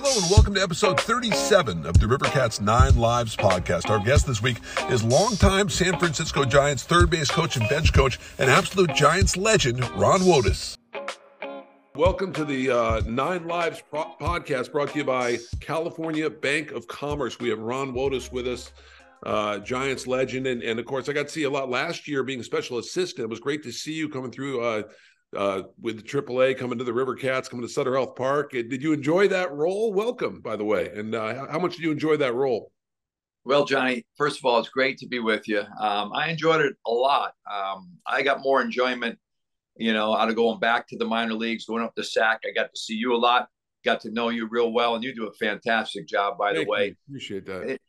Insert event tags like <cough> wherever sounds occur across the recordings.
Hello and welcome to episode 37 of the Rivercats 9 Lives podcast. Our guest this week is longtime San Francisco Giants third base coach and bench coach and absolute Giants legend, Ron Wotus. Welcome to the uh, Nine Lives pro- podcast brought to you by California Bank of Commerce. We have Ron Wotus with us, uh, Giants legend. And, and of course, I got to see a lot last year being special assistant. It was great to see you coming through uh, uh, with the AAA, coming to the River Cats, coming to Sutter Health Park. Did you enjoy that role? Welcome, by the way. And uh, how much did you enjoy that role? Well, Johnny, first of all, it's great to be with you. Um, I enjoyed it a lot. Um, I got more enjoyment you know, out of going back to the minor leagues, going up to SAC. I got to see you a lot, got to know you real well, and you do a fantastic job, by Thank the way. You. Appreciate that. It,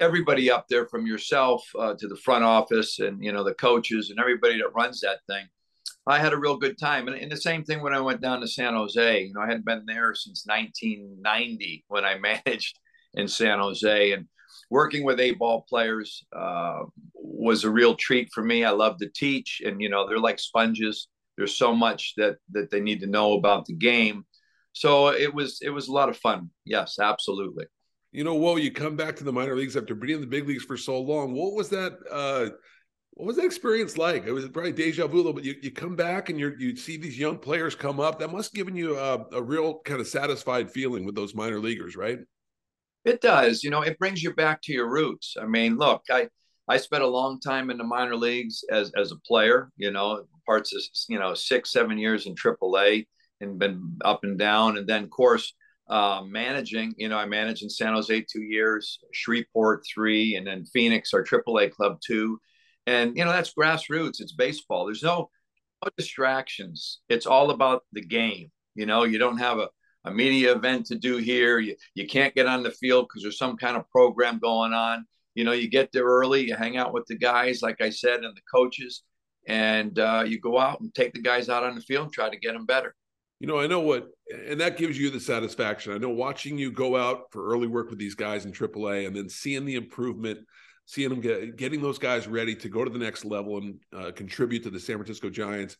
everybody up there, from yourself uh, to the front office, and you know the coaches and everybody that runs that thing. I had a real good time, and, and the same thing when I went down to San Jose. You know, I hadn't been there since 1990 when I <laughs> managed in San Jose, and working with A ball players uh, was a real treat for me. I love to teach, and you know they're like sponges there's so much that that they need to know about the game. So it was it was a lot of fun. Yes, absolutely. You know, whoa, you come back to the minor leagues after being in the big leagues for so long. What was that? Uh, what was that experience like? It was probably deja vu, but you, you come back and you you see these young players come up. That must have given you a, a real kind of satisfied feeling with those minor leaguers, right? It does. You know, it brings you back to your roots. I mean, look, I I spent a long time in the minor leagues as as a player. You know, parts of you know six seven years in AAA and been up and down, and then of course uh, managing. You know, I managed in San Jose two years, Shreveport three, and then Phoenix, our AAA club two. And you know that's grassroots. It's baseball. There's no, no distractions. It's all about the game. You know, you don't have a a media event to do here. You, you can't get on the field because there's some kind of program going on you know, you get there early, you hang out with the guys, like I said, and the coaches, and uh, you go out and take the guys out on the field and try to get them better. You know, I know what, and that gives you the satisfaction. I know watching you go out for early work with these guys in AAA and then seeing the improvement, seeing them get, getting those guys ready to go to the next level and uh, contribute to the San Francisco Giants.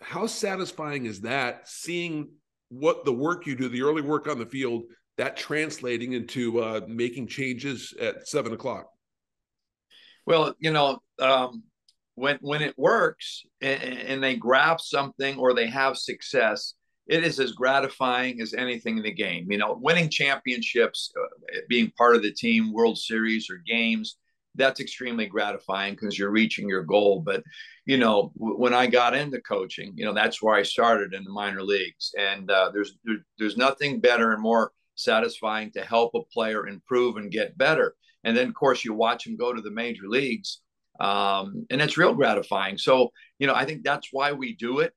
How satisfying is that seeing what the work you do, the early work on the field, that translating into uh, making changes at seven o'clock? Well, you know, um, when when it works and, and, they grab something or they have success, it is as gratifying as anything in the game. You know, winning championships, uh, being part of the team, World Series or games, that's extremely gratifying because you're reaching your goal. But you know, w- when I got into coaching, you know, that's where I started in the minor leagues, and uh, there's there, there's nothing better and more satisfying to help a player improve and get better. And then, of course, you watch him go to the major leagues, um, and it's real gratifying. So, you know, I think that's why we do it.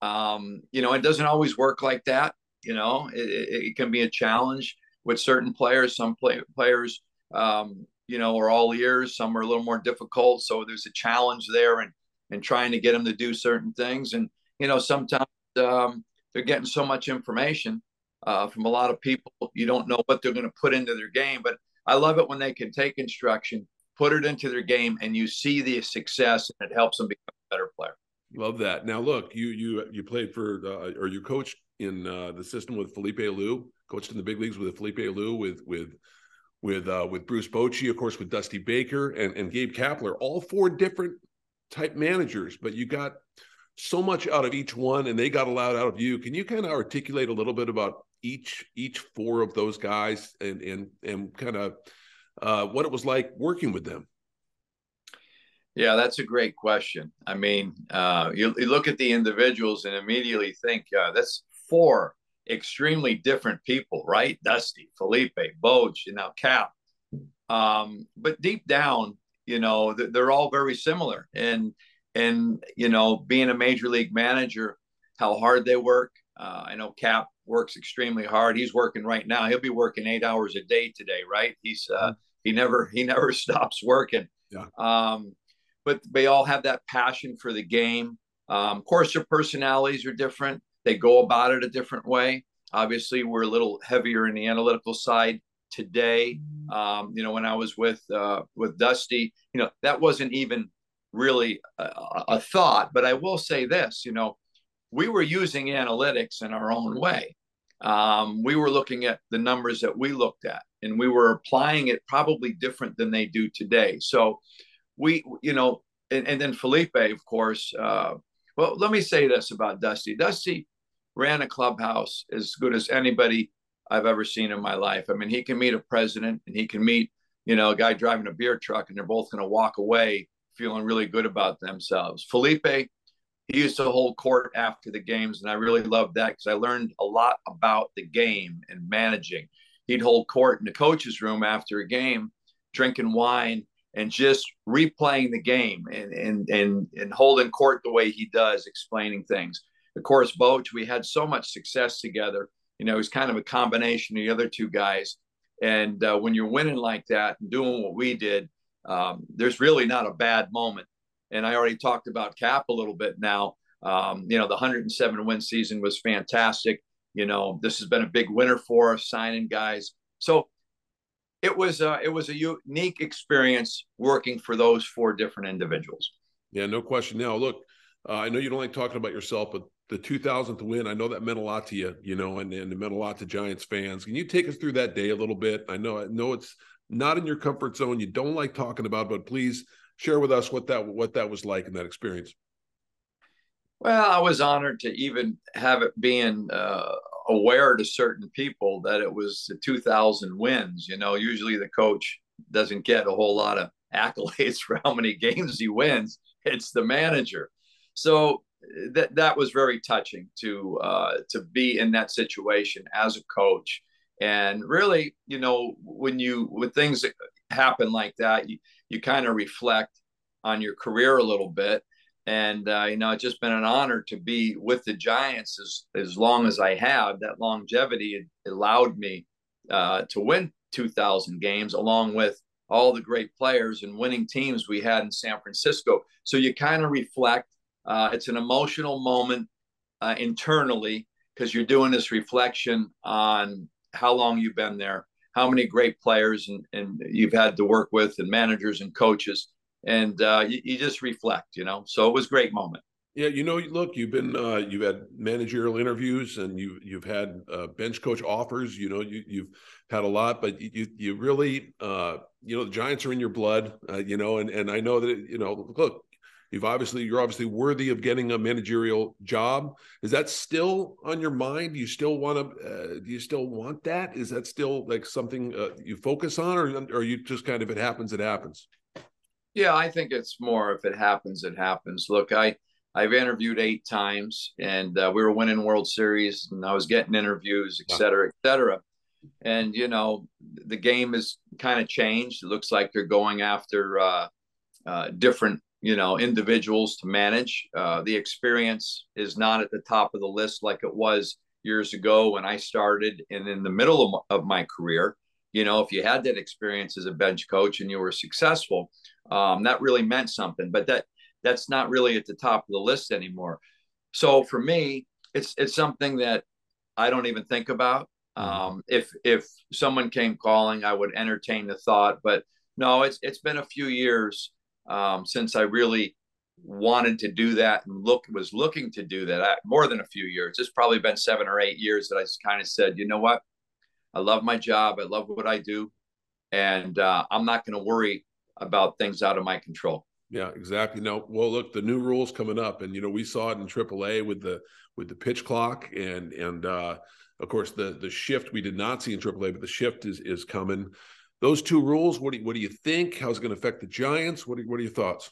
Um, you know, it doesn't always work like that. You know, it, it, it can be a challenge with certain players. Some play, players, um, you know, are all ears. Some are a little more difficult. So there's a challenge there, and and trying to get them to do certain things. And you know, sometimes um, they're getting so much information uh, from a lot of people. You don't know what they're going to put into their game, but I love it when they can take instruction, put it into their game, and you see the success, and it helps them become a better player. Love that. Now, look, you you you played for uh, or you coached in uh, the system with Felipe Alou, coached in the big leagues with Felipe Alou, with with with uh, with Bruce Bochy, of course, with Dusty Baker and and Gabe Kapler, all four different type managers. But you got so much out of each one, and they got a lot out of you. Can you kind of articulate a little bit about each each four of those guys and and and kind of uh, what it was like working with them? Yeah, that's a great question. I mean, uh, you, you, look at the individuals and immediately think, uh, that's four extremely different people, right? Dusty, Felipe, Boch, and now Cap. Um, but deep down, you know, they're all very similar. And and you know, being a major league manager, how hard they work. Uh, I know Cap works extremely hard. He's working right now. He'll be working eight hours a day today, right? He's uh, mm-hmm. he never he never <laughs> stops working. Yeah. Um, but they all have that passion for the game. Um, of course, their personalities are different. They go about it a different way. Obviously, we're a little heavier in the analytical side today. Um, you know, when I was with uh, with Dusty, you know, that wasn't even really a, a thought. But I will say this, you know, we were using analytics in our own way. um, we were looking at the numbers that we looked at and we were applying it probably different than they do today. So we, you know, and, and then Felipe, of course. Uh, well, let me say this about Dusty. Dusty ran a clubhouse as good as anybody I've ever seen in my life. I mean, he can meet a president and he can meet, you know, a guy driving a beer truck and they're both going to walk away feeling really good about themselves. Felipe, he used to hold court after the games, and I really loved that because I learned a lot about the game and managing. He'd hold court in the coach's room after a game, drinking wine and just replaying the game and and and, and holding court the way he does, explaining things. Of course, Boch, we had so much success together. You know, he's kind of a combination of the other two guys. And uh, when you're winning like that and doing what we did, um, there's really not a bad moment. And I already talked about Cap a little bit now. Um, you know, the 107 win season was fantastic. You know, this has been a big winner for us, signing guys. So it was uh, it was a unique experience working for those four different individuals. Yeah, no question. Now, look, uh, I know you don't like talking about yourself, but the 2000th win, I know that meant a lot to you, you know, and, and it meant a lot to Giants fans. Can you take us through that day a little bit? I know, I know it's not in your comfort zone. You don't like talking about, but please share with us what that what that was like in that experience. Well, I was honored to even have it being uh, aware to certain people that it was the 2000 wins. You know, usually the coach doesn't get a whole lot of accolades <laughs> for how many games he wins. It's the manager. So that that was very touching to uh, to be in that situation as a coach. And really, you know, when you when things happen like that, you you kind of reflect on your career a little bit and uh, you know it's just been an honor to be with the giants as, as long as i have. That longevity allowed me uh, to win 2000 games along with all the great players and winning teams we had in san francisco. So you kind of reflect uh, it's an emotional moment uh, internally because you're doing this reflection on how long you've been there how many great players and, and you've had to work with and managers and coaches and uh, you, you, just reflect, you know. So it was a great moment. Yeah, you know, look, you've been uh, you've had managerial interviews and you you've had uh, bench coach offers. You know, you you've had a lot, but you you really uh, you know the Giants are in your blood. Uh, you know, and and I know that you know. Look, you've obviously you're obviously worthy of getting a managerial job. Is that still on your mind? Do you still want to? Uh, do you still want that? Is that still like something uh, you focus on, or, or you just kind of it happens, it happens? Yeah, I think it's more if it happens, it happens. Look, I I've interviewed eight times, and uh, we were winning World Series, and I was getting interviews, et cetera, et cetera. And you know, the game has kind of changed. It looks like they're going after uh, uh, different, you know, individuals to manage. Uh, the experience is not at the top of the list like it was years ago when I started, and in the middle of, of my career. You know, if you had that experience as a bench coach and you were successful, um, that really meant something. But that that's not really at the top of the list anymore. So for me, it's it's something that I don't even think about. Mm-hmm. Um, if if someone came calling, I would entertain the thought. But no, it's it's been a few years um, since I really wanted to do that and look was looking to do that. I, more than a few years. It's probably been seven or eight years that I just kind of said, you know what, I love my job. I love what I do, and uh, I'm not going to worry about things out of my control. Yeah, exactly. No, well, look, the new rules coming up, and you know we saw it in AAA with the with the pitch clock, and and uh, of course the the shift we did not see in AAA, but the shift is is coming. Those two rules, what do you, what do you think? How's it going to affect the Giants? What are, what are your thoughts?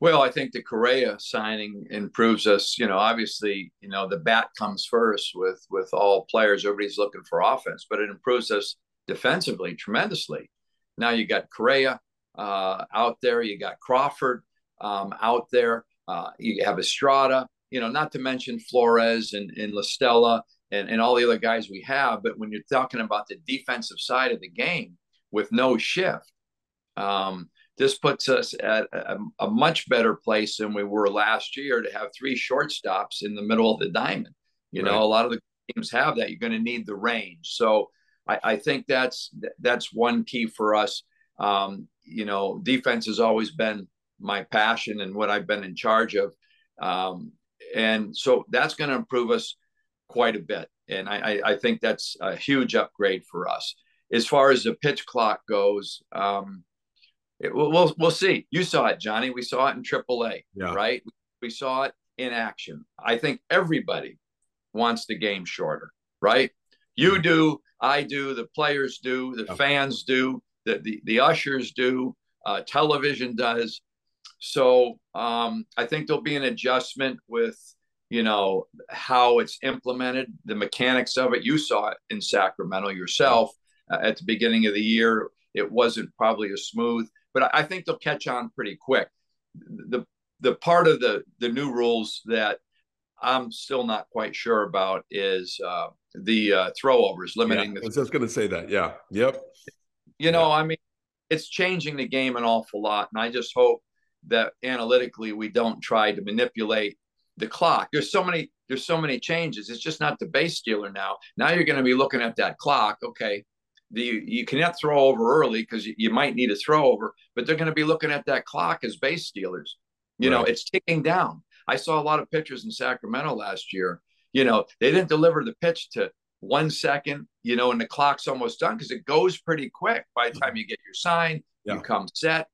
Well, I think the Correa signing improves us. You know, obviously, you know the bat comes first with with all players. Everybody's looking for offense, but it improves us defensively tremendously. Now you got Correa uh, out there, you got Crawford um, out there, uh, you have Estrada, you know, not to mention Flores and, and La Stella and, and all the other guys we have. But when you're talking about the defensive side of the game with no shift, um, this puts us at a, a, much better place than we were last year to have three shortstops in the middle of the diamond. You right. know, a lot of the teams have that. You're going to need the range. So I, I think that's that's one key for us. Um, you know, defense has always been my passion and what I've been in charge of, um, and so that's going to improve us. quite a bit, and I, I, I think that's a huge upgrade for us. As far as the pitch clock goes, um, it, we'll we'll see. You saw it, Johnny. We saw it in AAA, yeah. right? We saw it in action. I think everybody wants the game shorter, right? You do, I do, the players do, the fans do, the the, the ushers do, uh, television does. So um, I think there'll be an adjustment with you know how it's implemented, the mechanics of it. You saw it in Sacramento yourself uh, at the beginning of the year. It wasn't probably as smooth, but I think they'll catch on pretty quick. The the part of the the new rules that I'm still not quite sure about is uh, the uh, throwovers, limiting. Yeah, the- I was just going to say that. Yeah. Yep. You know, yeah. I mean, it's changing the game an awful lot, and I just hope that analytically we don't try to manipulate the clock. There's so many there's so many changes. It's just not the base stealer now. Now you're going to be looking at that clock. Okay, the, you cannot throw over early because you, you, might need a throw over, but they're going to be looking at that clock as base stealers. You right. know, it's ticking down. I saw a lot of pitchers in Sacramento last year. You know, they didn't deliver the pitch to one second, you know, and the clock's almost done because it goes pretty quick by the time you get your sign, yeah. you come set.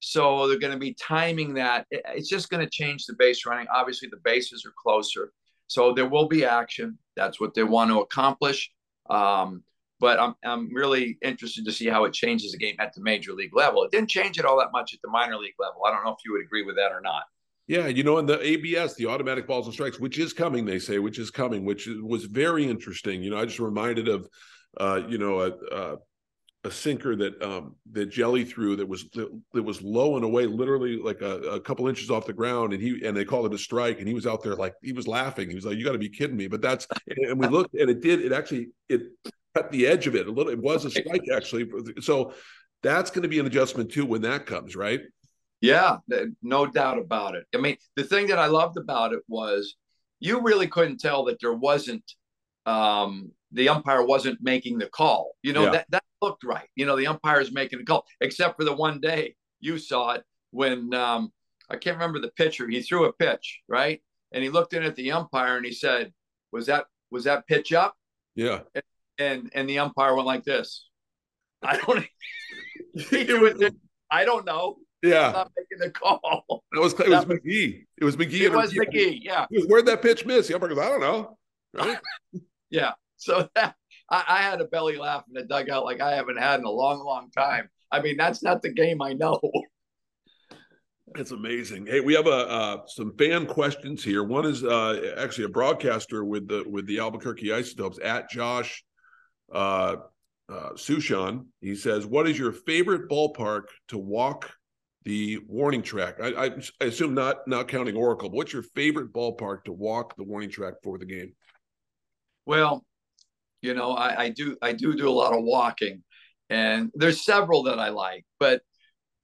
So they're going to be timing that. It's just going to change the base running. Obviously, the bases are closer. So there will be action. That's what they want to accomplish. Um, but I'm, I'm really interested to see how it changes the game at the major league level. It didn't change it all that much at the minor league level. I don't know if you would agree with that or not. Yeah, you know, and the ABS, the automatic balls and strikes, which is coming, they say, which is coming, which was very interesting. You know, I just reminded of, uh, you know, a, a, a sinker that um, that Hjelle threw that was that was low and away, literally like a, a, couple inches off the ground, and he and they called it a strike, and he was out there like he was laughing. He was like, "You got to be kidding me!" But that's and we looked, and it did. It actually it cut the edge of it a little. It was a strike actually. So that's going to be an adjustment too when that comes, right? Yeah, no doubt about it. I mean, the thing that I loved about it was you really couldn't tell that there wasn't um, the umpire wasn't making the call. You know, yeah. that that looked right. You know, the umpire is making the call, except for the one day you saw it when um, I can't remember the pitcher. He threw a pitch, right? And he looked in at the umpire and he said, Was that was that pitch up? Yeah. And and, and the umpire went like this. I don't <laughs> <laughs> he it, I don't know. Yeah, not making the call. <laughs> It was it was McGee. It was McGee. It was McGee. Yeah. Was, Where'd that pitch miss? Umpire goes, I don't know. Right? <laughs> yeah. So <laughs> that I, I, had a belly laugh in the dugout like I haven't had in a long, long time. I mean, that's not the game I know. It's amazing. Hey, we have a uh, some fan questions here. One is uh, actually a broadcaster with the with the Albuquerque Isotopes at Josh uh, uh, Suchon. He says, "What is your favorite ballpark to walk the warning track. I, I, I, assume not not counting Oracle, but what's your favorite ballpark to walk the warning track for the game? Well, you know, I, I do I do do a lot of walking, and there's several that I like. But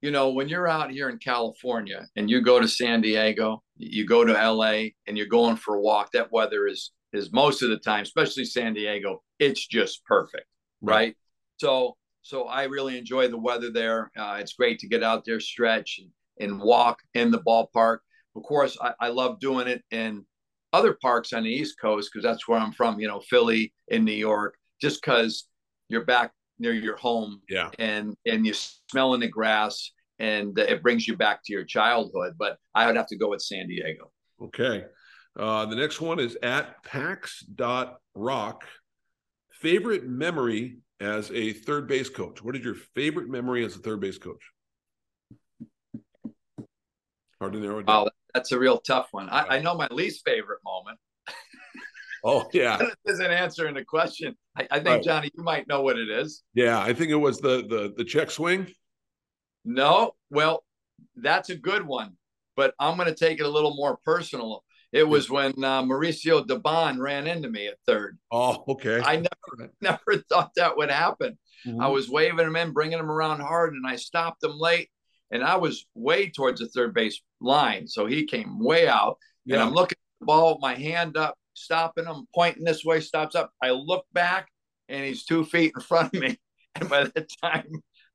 you know, when you're out here in California and you go to San Diego, you go to LA, and you're going for a walk, that weather is is most of the time, especially San Diego, it's just perfect, right? right? So so I really enjoy the weather there. Uh, it's great to get out there, stretch, and, and walk in the ballpark. Of course, I, I love doing it in other parks on the East Coast because that's where I'm from. You know, Philly in New York, just because you're back near your home, yeah, and and you're smelling the grass, and it brings you back to your childhood. But I would have to go with San Diego. Okay. Uh, the next one is at pax.rock. Favorite memory as a third base coach? What is your favorite memory as a third base coach? Hard to narrow it down. Wow, that's a real tough one. I, I know my least favorite moment. <laughs> Oh yeah, <laughs> is an answer in the question. I, I think right. Johnny, you might know what it is. Yeah, I think it was the the the check swing. No, well, that's a good one, but I'm going to take it a little more personal. It was when uh, Mauricio Dubon ran into me at third. Oh, okay. I never, <laughs> never thought that would happen. Mm-hmm. I was waving him in, bringing him around hard, and I stopped him late. And I was way towards the third base line. So he came way out. Yeah. And I'm looking at the ball, my hand up, stopping him, pointing this way, stops up. I look back, and he's two feet in front of me. <laughs> And by that time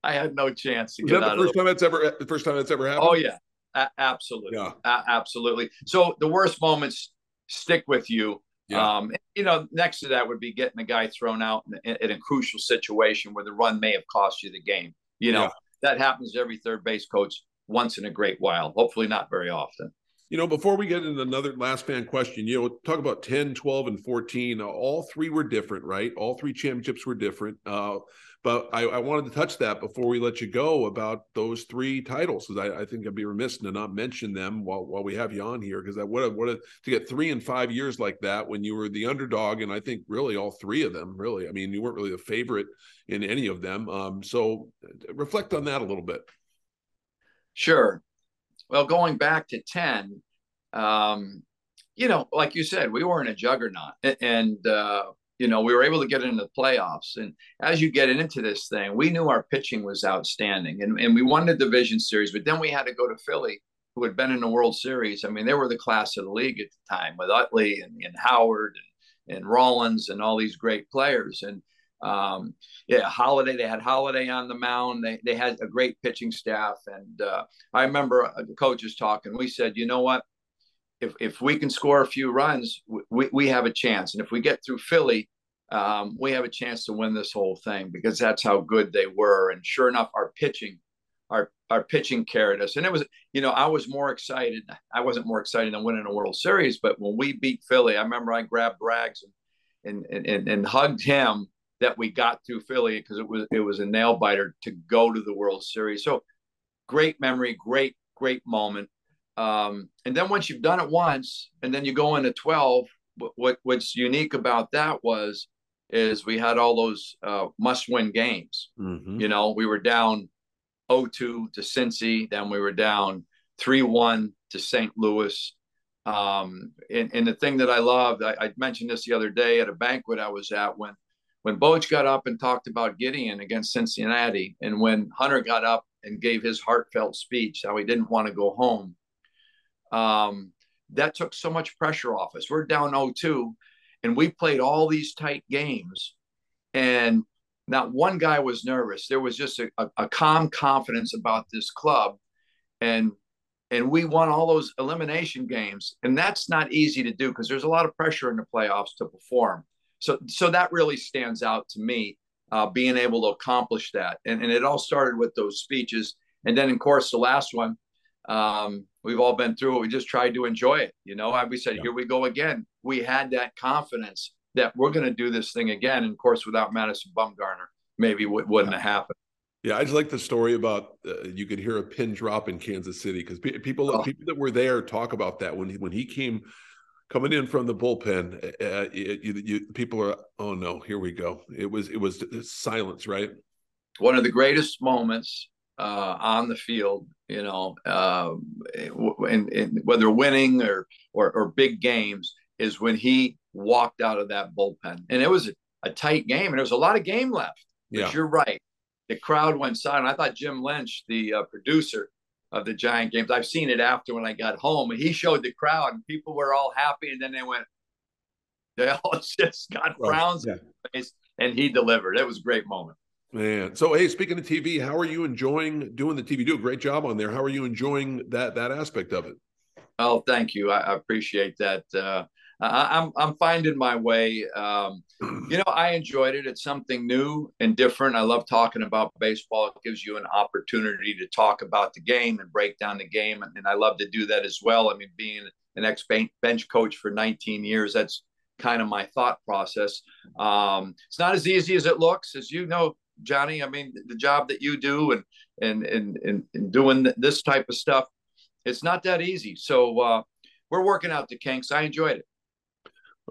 I had no chance to Was get that out the first time that's ever the first time that's ever happened? Oh yeah. A- absolutely. Yeah. A- absolutely. So the worst moments stick with you. Yeah. Um, you know, next to that would be getting the guy thrown out in, in, a crucial situation where the run may have cost you the game. You know, yeah. that happens to every third base coach once in a great while. Hopefully, not very often. You know, before we get into another last fan question, you know, talk about 10, 12, and 14. All three were different, right? All three championships were different. Uh, but I, I, wanted to touch that before we let you go about those three titles, because I, I, think I'd be remiss to not mention them while, while we have you on here, because what a, what a, to get three and five years like that when you were the underdog, and I think really all three of them, really. I mean, you weren't really the favorite in any of them. Um, so reflect on that a little bit. Sure. Well, going back to 10, um, you know, like you said, we weren't a juggernaut. And, uh, you know, we were able to get into the playoffs. And as you get into this thing, we knew our pitching was outstanding. And, and we won the division series, but then we had to go to Philly, who had been in the World Series. I mean, they were the class of the league at the time with Utley and, and Howard and, and Rollins and all these great players. And um, yeah, Halladay, They had Halladay on the mound. They they had a great pitching staff, and uh, I remember the coaches talking. We said, you know what, if if we can score a few runs, we we have a chance, and if we get through Philly, um, we have a chance to win this whole thing because that's how good they were. And sure enough, our pitching. Our, our pitching carried us, and it was you know I was more excited. I wasn't more excited than winning a World Series, but when we beat Philly, I remember I grabbed Braggs and and and, and hugged him that we got through Philly because it was it was a nail biter to go to the World Series. So great memory, great great moment. Um, and then once you've done it once, and then you go into twelve, what what's unique about that was is we had all those uh, must-win games. Mm-hmm. You know, we were down 0-2 to Cincy, then we were down 3-1 to St. Louis. Um, and, and the thing that I loved, I, I mentioned this the other day at a banquet I was at when when Boch got up and talked about Gideon against Cincinnati, and when Hunter got up and gave his heartfelt speech how he didn't want to go home, um, that took so much pressure off us. We're down 0-2, and we played all these tight games, and not one guy was nervous. There was just a, a, a calm confidence about this club, and and we won all those elimination games, and that's not easy to do because there's a lot of pressure in the playoffs to perform so so that really stands out to me uh, being able to accomplish that and, and it all started with those speeches and then of course the last one um, we've all been through it we just tried to enjoy it you know we said yeah. here we go again we had that confidence that we're going to do this thing again and of course without madison bumgarner maybe it wouldn't yeah. have happened yeah, I just like the story about uh, you could hear a pin drop in Kansas City because pe- people oh. people that were there talk about that when he, when he came coming in from the bullpen, uh, uh you, you, people are, oh no, here we go. It was it was silence, right? One of the greatest moments uh, on the field, you know, uh, and, and whether winning or, or, or big games, is when he walked out of that bullpen, and it was a, a tight game, and there was a lot of game left. Yeah. you're right. The crowd went silent. I thought Jim Lynch, the uh, producer, of the Giant games. I've seen it after when I got home, he showed the crowd, and people were all happy, and then they went, <laughs> they all just got frowns yeah. and he delivered. It was a great moment. Man, so hey, speaking of TV, how are you enjoying doing the TV? You do a great job on there. How are you enjoying that that aspect of it? Oh, thank you. I, I appreciate that. Uh, I, am I'm, I'm finding my way. Um, <clears throat> you know, I enjoyed it. It's something new and different. I love talking about baseball. It gives you an opportunity to talk about the game and break down the game, and, and I love to do that as well. I mean, being an ex bench coach for 19 years, that's kind of my thought process. Um, it's not as easy as it looks, as you know, Johnny. I mean, the job that you do and and and and, and doing this type of stuff, it's not that easy. So uh, we're working out the kinks. I enjoyed it.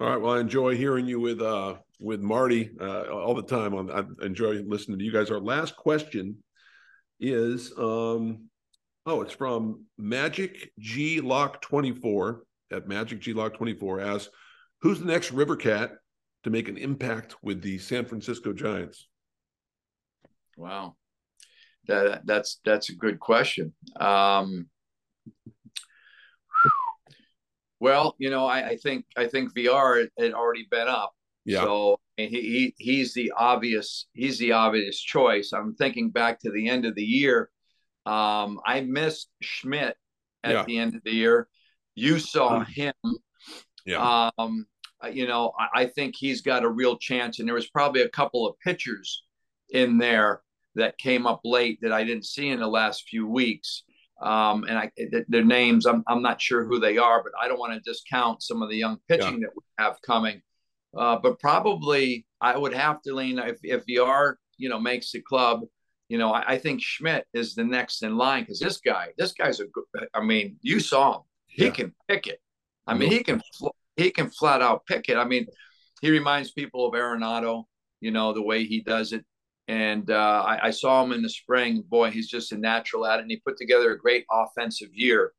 All right. Well, I enjoy hearing you with uh with Marty uh, all the time. On I enjoy listening to you guys. Our last question is um oh it's from Magic G Lock twenty four at Magic G Lock twenty four asks who's the next River Cat to make an impact with the San Francisco Giants. Wow, that that's that's a good question. Um, well, you know, I, I think I think Villar had already been up. Yeah. So he, he he's the obvious he's the obvious choice. I'm thinking back to the end of the year. Um, I missed Schmitt at yeah. the end of the year. You saw him. Yeah. Um, uh, you know, I, I, think he's got a real chance. And there was probably a couple of pitchers in there that came up late that I didn't see in the last few weeks. Um, and I, their names, I'm, I'm not sure who they are, but I don't want to discount some of the young pitching yeah. that we have coming. Uh, but probably I would have to lean if if Villar you know makes the club. You know, I, I think Schmitt is the next in line because this guy, this guy's a good. I mean, you saw him; he yeah. can pick it. I mean, he can he can flat out pick it. I mean, he reminds people of Arenado. You know the way he does it. And uh, I, I, saw him in the spring. Boy, he's just a natural at it. And he put together a great offensive year.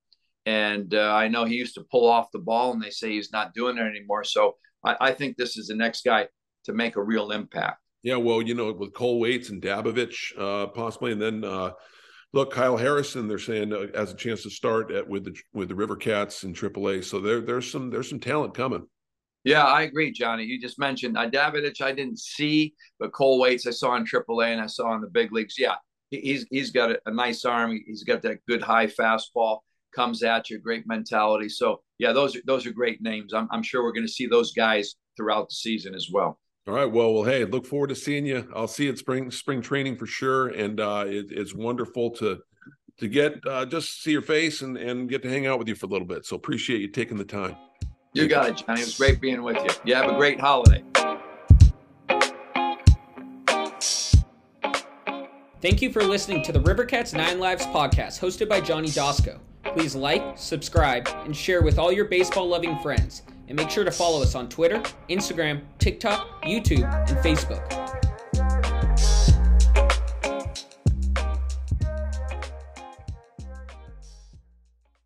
And uh, I know he used to pull off the ball, and they say he's not doing it anymore. So I, I think this is the next guy to make a real impact. Yeah, well, you know, with Cole Waites and Dabovich, uh, possibly, and then uh, look, Kyle Harrison, they're saying uh, has a chance to start at, with the with the River Cats in AAA. So there there's some there's some talent coming. Yeah, I agree, Johnny. You just mentioned uh, Dabovich. I didn't see, but Cole Waites I saw in AAA and I saw in the big leagues. Yeah, he's he's got a, a nice arm. He's got that good high fastball comes at you, great mentality. So yeah, those are those are great names. I'm I'm sure we're going to see those guys throughout the season as well. All right. Well, well, hey, look forward to seeing you. I'll see you at spring spring training for sure, and uh, it, it's wonderful to to get uh, just see your face and and get to hang out with you for a little bit. So appreciate you taking the time. You got it, Johnny. It was great being with you. You have a great holiday. Thank you for listening to the Rivercats Nine Lives podcast, hosted by Johnny Doskow. Please like, subscribe, and share with all your baseball loving friends. And make sure to follow us on Twitter, Instagram, TikTok, YouTube, and Facebook.